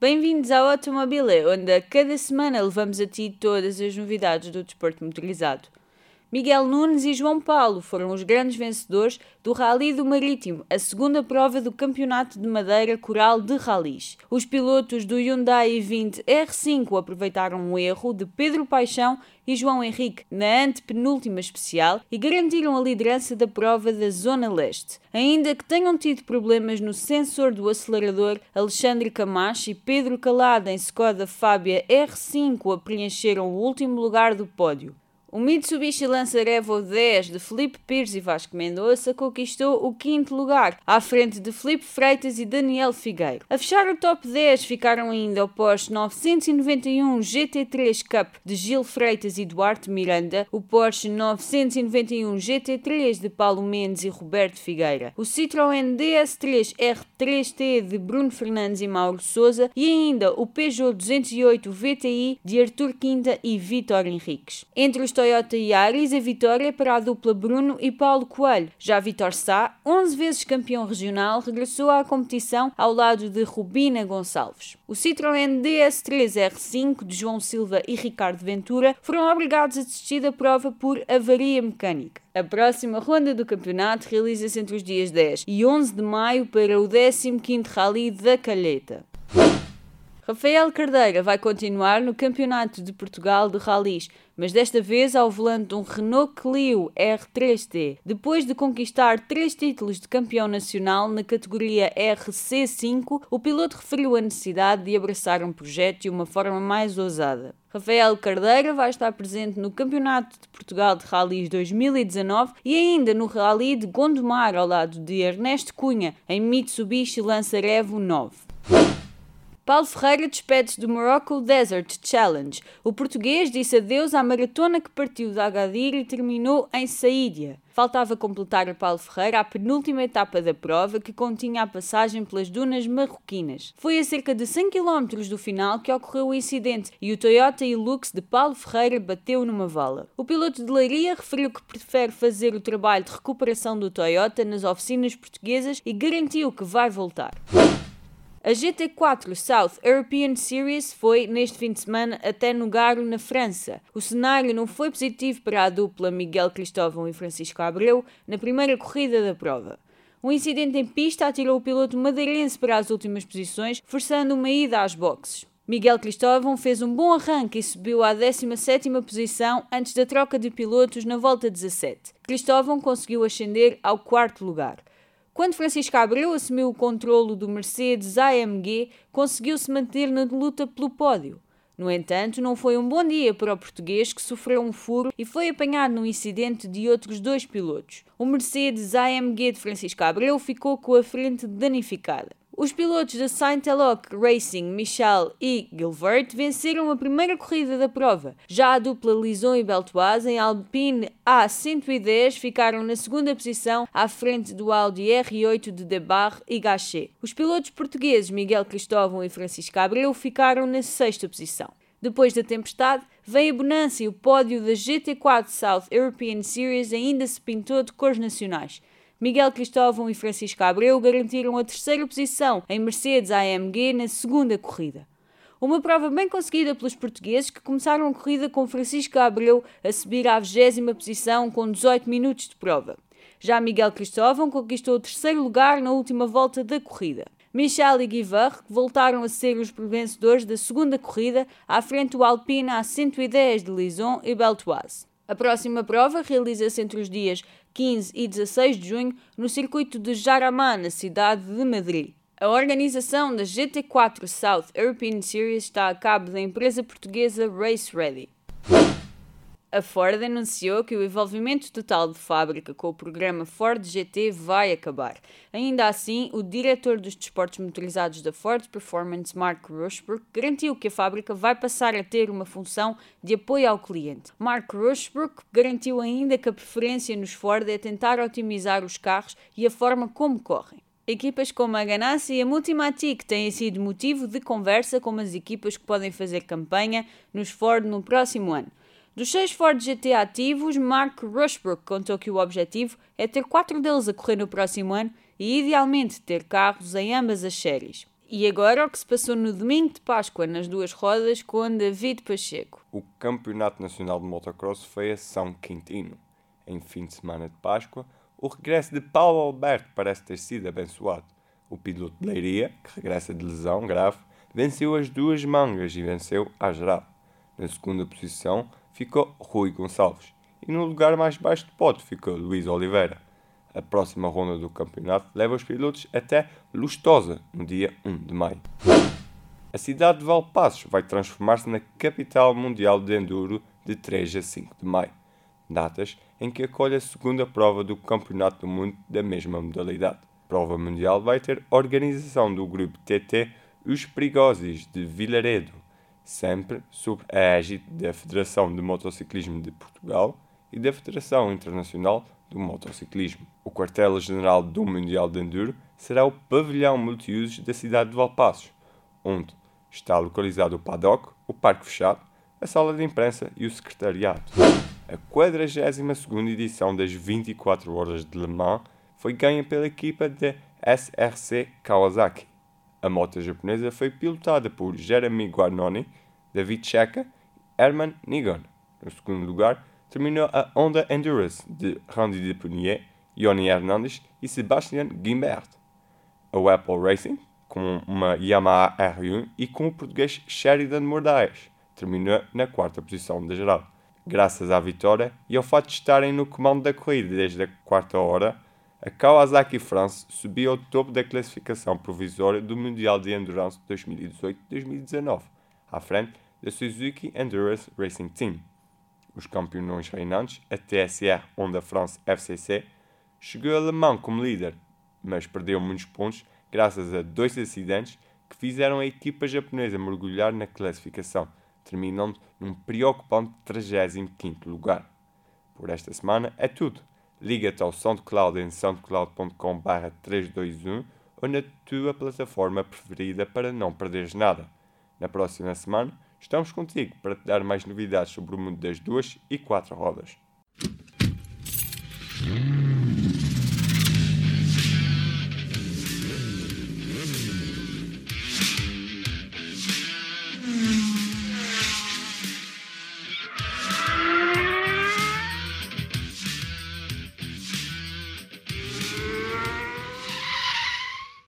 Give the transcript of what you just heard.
Bem-vindos ao Automobile, onde a cada semana levamos a ti todas as novidades do desporto motorizado. Miguel Nunes e João Paulo foram os grandes vencedores do Rally do Marítimo, a segunda prova do Campeonato de Madeira Coral de Rallys. Os pilotos do Hyundai 20 R5 aproveitaram um erro de Pedro Paixão e João Henrique na antepenúltima especial e garantiram a liderança da prova da Zona Leste. Ainda que tenham tido problemas no sensor do acelerador, Alexandre Camacho e Pedro Calada em Skoda Fábia R5 a preencheram o último lugar do pódio. O Mitsubishi Lancer Evo 10 de Felipe Pires e Vasco Mendonça conquistou o quinto lugar, à frente de Felipe Freitas e Daniel Figueiro. A fechar o top 10 ficaram ainda o Porsche 991 GT3 Cup de Gil Freitas e Duarte Miranda, o Porsche 991 GT3 de Paulo Mendes e Roberto Figueira, o Citroën DS3 R3T de Bruno Fernandes e Mauro Souza e ainda o Peugeot 208 VTI de Artur Quinta e Vitor Henriques. Entre os Toyota Yaris a vitória para a dupla Bruno e Paulo Coelho. Já Vitor Sá, 11 vezes campeão regional, regressou à competição ao lado de Rubina Gonçalves. O Citroën DS3 R5 de João Silva e Ricardo Ventura foram obrigados a desistir da prova por avaria mecânica. A próxima ronda do campeonato realiza-se entre os dias 10 e 11 de maio para o 15º Rally da Calheta. Rafael Cardeira vai continuar no Campeonato de Portugal de Rallys, mas desta vez ao volante de um Renault Clio R3T. Depois de conquistar três títulos de campeão nacional na categoria RC5, o piloto referiu a necessidade de abraçar um projeto de uma forma mais ousada. Rafael Cardeira vai estar presente no Campeonato de Portugal de Rallys 2019 e ainda no Rally de Gondomar ao lado de Ernesto Cunha em Mitsubishi Lancer Evo 9. Paulo Ferreira despede-se do Morocco Desert Challenge. O português disse adeus à maratona que partiu de Agadir e terminou em Saídia. Faltava completar a Paulo Ferreira a penúltima etapa da prova, que continha a passagem pelas dunas marroquinas. Foi a cerca de 100 km do final que ocorreu o incidente e o Toyota Hilux de Paulo Ferreira bateu numa vala. O piloto de Leiria referiu que prefere fazer o trabalho de recuperação do Toyota nas oficinas portuguesas e garantiu que vai voltar. A GT4 South European Series foi, neste fim de semana, até Nogaro, na França. O cenário não foi positivo para a dupla Miguel Cristóvão e Francisco Abreu na primeira corrida da prova. Um incidente em pista atirou o piloto madeirense para as últimas posições, forçando uma ida às boxes. Miguel Cristóvão fez um bom arranque e subiu à 17ª posição antes da troca de pilotos na volta 17. Cristóvão conseguiu ascender ao quarto lugar. Quando Francisco Abreu assumiu o controlo do Mercedes AMG, conseguiu-se manter na luta pelo pódio. No entanto, não foi um bom dia para o português que sofreu um furo e foi apanhado num incidente de outros dois pilotos. O Mercedes AMG de Francisco Abreu ficou com a frente danificada. Os pilotos da Saint-Eloque Racing, Michel e Gilbert, venceram a primeira corrida da prova. Já a dupla Lison e Beltoise em Alpine A110 ficaram na segunda posição à frente do Audi R8 de Debar e Gachet. Os pilotos portugueses Miguel Cristóvão e Francisco Abreu ficaram na sexta posição. Depois da tempestade, veio a bonança e o pódio da GT4 South European Series ainda se pintou de cores nacionais. Miguel Cristóvão e Francisco Abreu garantiram a terceira posição em Mercedes AMG na segunda corrida. Uma prova bem conseguida pelos portugueses que começaram a corrida com Francisco Abreu a subir à 20 posição com 18 minutos de prova. Já Miguel Cristóvão conquistou o terceiro lugar na última volta da corrida. Michel e Guivar voltaram a ser os vencedores da segunda corrida, à frente do Alpine A110 de Lison e Beltoise. A próxima prova realiza-se entre os dias 15 e 16 de junho no circuito de Jaramá, na cidade de Madrid. A organização da GT4 South European Series está a cabo da empresa portuguesa Race Ready. A Ford anunciou que o envolvimento total de fábrica com o programa Ford GT vai acabar. Ainda assim, o diretor dos desportos motorizados da Ford Performance, Mark Rushbrook, garantiu que a fábrica vai passar a ter uma função de apoio ao cliente. Mark Rushbrook garantiu ainda que a preferência nos Ford é tentar otimizar os carros e a forma como correm. Equipas como a Ganassi e a Multimatic têm sido motivo de conversa com as equipas que podem fazer campanha nos Ford no próximo ano. Dos seis Ford GT ativos, Mark Rushbrook contou que o objetivo é ter quatro deles a correr no próximo ano e, idealmente, ter carros em ambas as séries. E agora o que se passou no domingo de Páscoa nas duas rodas com David Pacheco. O Campeonato Nacional de Motocross foi a São Quintino. Em fim de semana de Páscoa, o regresso de Paulo Alberto parece ter sido abençoado. O piloto de Leiria, que regressa de lesão grave, venceu as duas mangas e venceu a geral. Na segunda posição ficou Rui Gonçalves e no lugar mais baixo de pódio ficou Luís Oliveira. A próxima ronda do campeonato leva os pilotos até Lustosa, no dia 1 de maio. A cidade de Valpassos vai transformar-se na capital mundial de enduro de 3 a 5 de maio, datas em que acolhe a segunda prova do Campeonato do Mundo da mesma modalidade. A prova mundial vai ter organização do grupo TT Os Perigosos de Vilaredo, sempre sob a égide da Federação de Motociclismo de Portugal e da Federação Internacional do Motociclismo. O quartel-general do Mundial de Enduro será o pavilhão multiusos da cidade de Valpassos, onde está localizado o paddock, o parque fechado, a sala de imprensa e o secretariado. A 42ª edição das 24 Horas de Le Mans foi ganha pela equipa da SRC Kawasaki. A moto japonesa foi pilotada por Jeremy Guarnoni, David Checa e Herman Nigon. No segundo lugar, terminou a Honda Endurance de Randy Deponier, Yoni Hernandes e Sebastian Gimbert. A Apple Racing, com uma Yamaha R1 e com o português Sheridan Moraes, terminou na quarta posição da geral. Graças à vitória e ao fato de estarem no comando da corrida desde a quarta hora, a Kawasaki France subiu ao topo da classificação provisória do Mundial de Endurance 2018-2019, à frente da Suzuki Endurance Racing Team. Os campeões reinantes, a TSR Honda France FCC, chegou a Le Mans como líder, mas perdeu muitos pontos graças a dois acidentes que fizeram a equipa japonesa mergulhar na classificação, terminando num preocupante 35 lugar. Por esta semana é tudo. Liga-te ao SoundCloud em soundcloud.com.br 321 ou na tua plataforma preferida para não perderes nada. Na próxima semana estamos contigo para te dar mais novidades sobre o mundo das duas e quatro rodas.